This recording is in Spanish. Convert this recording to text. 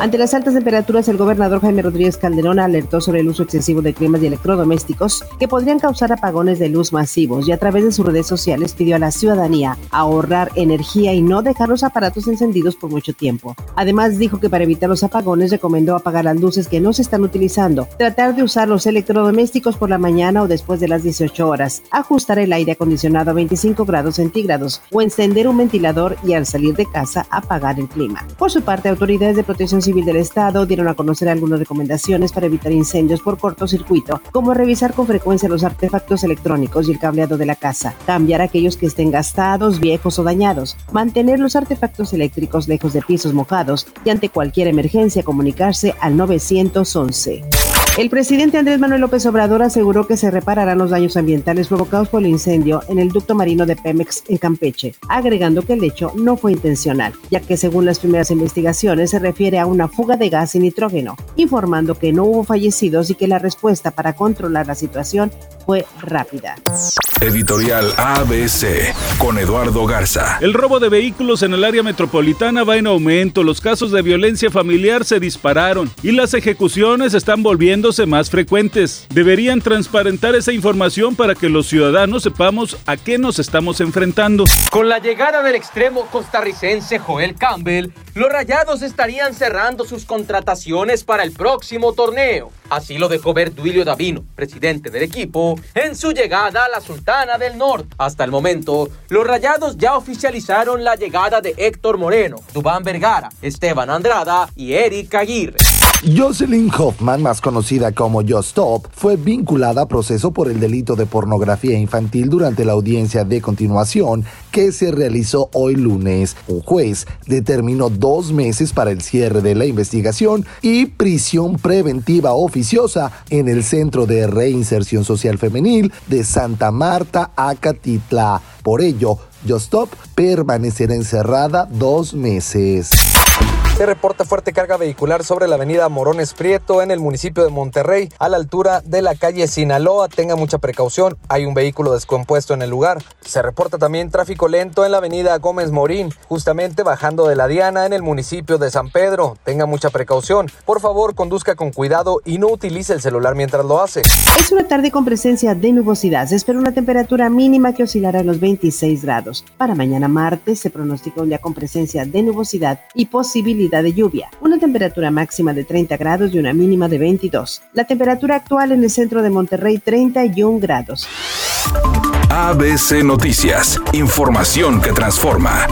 Ante las altas temperaturas, el gobernador Jaime Rodríguez Calderón alertó sobre el uso excesivo de cremas y electrodomésticos que podrían causar apagones de luz masivos y a través de sus redes sociales pidió a la ciudadanía ahorrar energía y no dejar los aparatos encendidos por mucho tiempo. Además, dijo que para evitar los apagones recomendó apagar las luces que no se están utilizando, tratar de usar los electrodomésticos por la mañana o después de las 18 horas, ajustar el aire acondicionado a 25 grados centígrados o encender un ventilador y al salir de casa apagar el clima. Por su parte, autoridades de protección Civil del Estado dieron a conocer algunas recomendaciones para evitar incendios por cortocircuito, como revisar con frecuencia los artefactos electrónicos y el cableado de la casa, cambiar aquellos que estén gastados, viejos o dañados, mantener los artefactos eléctricos lejos de pisos mojados y ante cualquier emergencia comunicarse al 911. El presidente Andrés Manuel López Obrador aseguró que se repararán los daños ambientales provocados por el incendio en el ducto marino de Pemex en Campeche, agregando que el hecho no fue intencional, ya que según las primeras investigaciones se refiere a una fuga de gas y nitrógeno, informando que no hubo fallecidos y que la respuesta para controlar la situación fue rápida. Editorial ABC con Eduardo Garza. El robo de vehículos en el área metropolitana va en aumento, los casos de violencia familiar se dispararon y las ejecuciones están volviéndose más frecuentes. Deberían transparentar esa información para que los ciudadanos sepamos a qué nos estamos enfrentando. Con la llegada del extremo costarricense Joel Campbell, los Rayados estarían cerrando sus contrataciones para el próximo torneo. Así lo dejó ver Duilio Davino, presidente del equipo, en su llegada a la Sultana del Norte. Hasta el momento, los Rayados ya oficializaron la llegada de Héctor Moreno, Dubán Vergara, Esteban Andrada y Eric Aguirre. Jocelyn Hoffman, más conocida como Just Stop, fue vinculada a proceso por el delito de pornografía infantil durante la audiencia de continuación que se realizó hoy lunes. Un juez determinó dos meses para el cierre de la investigación y prisión preventiva oficiosa en el Centro de Reinserción Social Femenil de Santa Marta, Acatitla. Por ello, Just Stop permanecerá encerrada dos meses. Se reporta fuerte carga vehicular sobre la avenida Morones Prieto en el municipio de Monterrey, a la altura de la calle Sinaloa. Tenga mucha precaución, hay un vehículo descompuesto en el lugar. Se reporta también tráfico lento en la avenida Gómez Morín, justamente bajando de la Diana en el municipio de San Pedro. Tenga mucha precaución. Por favor, conduzca con cuidado y no utilice el celular mientras lo hace. Es una tarde con presencia de nubosidad. Se espera una temperatura mínima que oscilará a los 26 grados. Para mañana martes se pronostica un día con presencia de nubosidad y posibilidad de lluvia, una temperatura máxima de 30 grados y una mínima de 22. La temperatura actual en el centro de Monterrey 31 grados. ABC Noticias, información que transforma.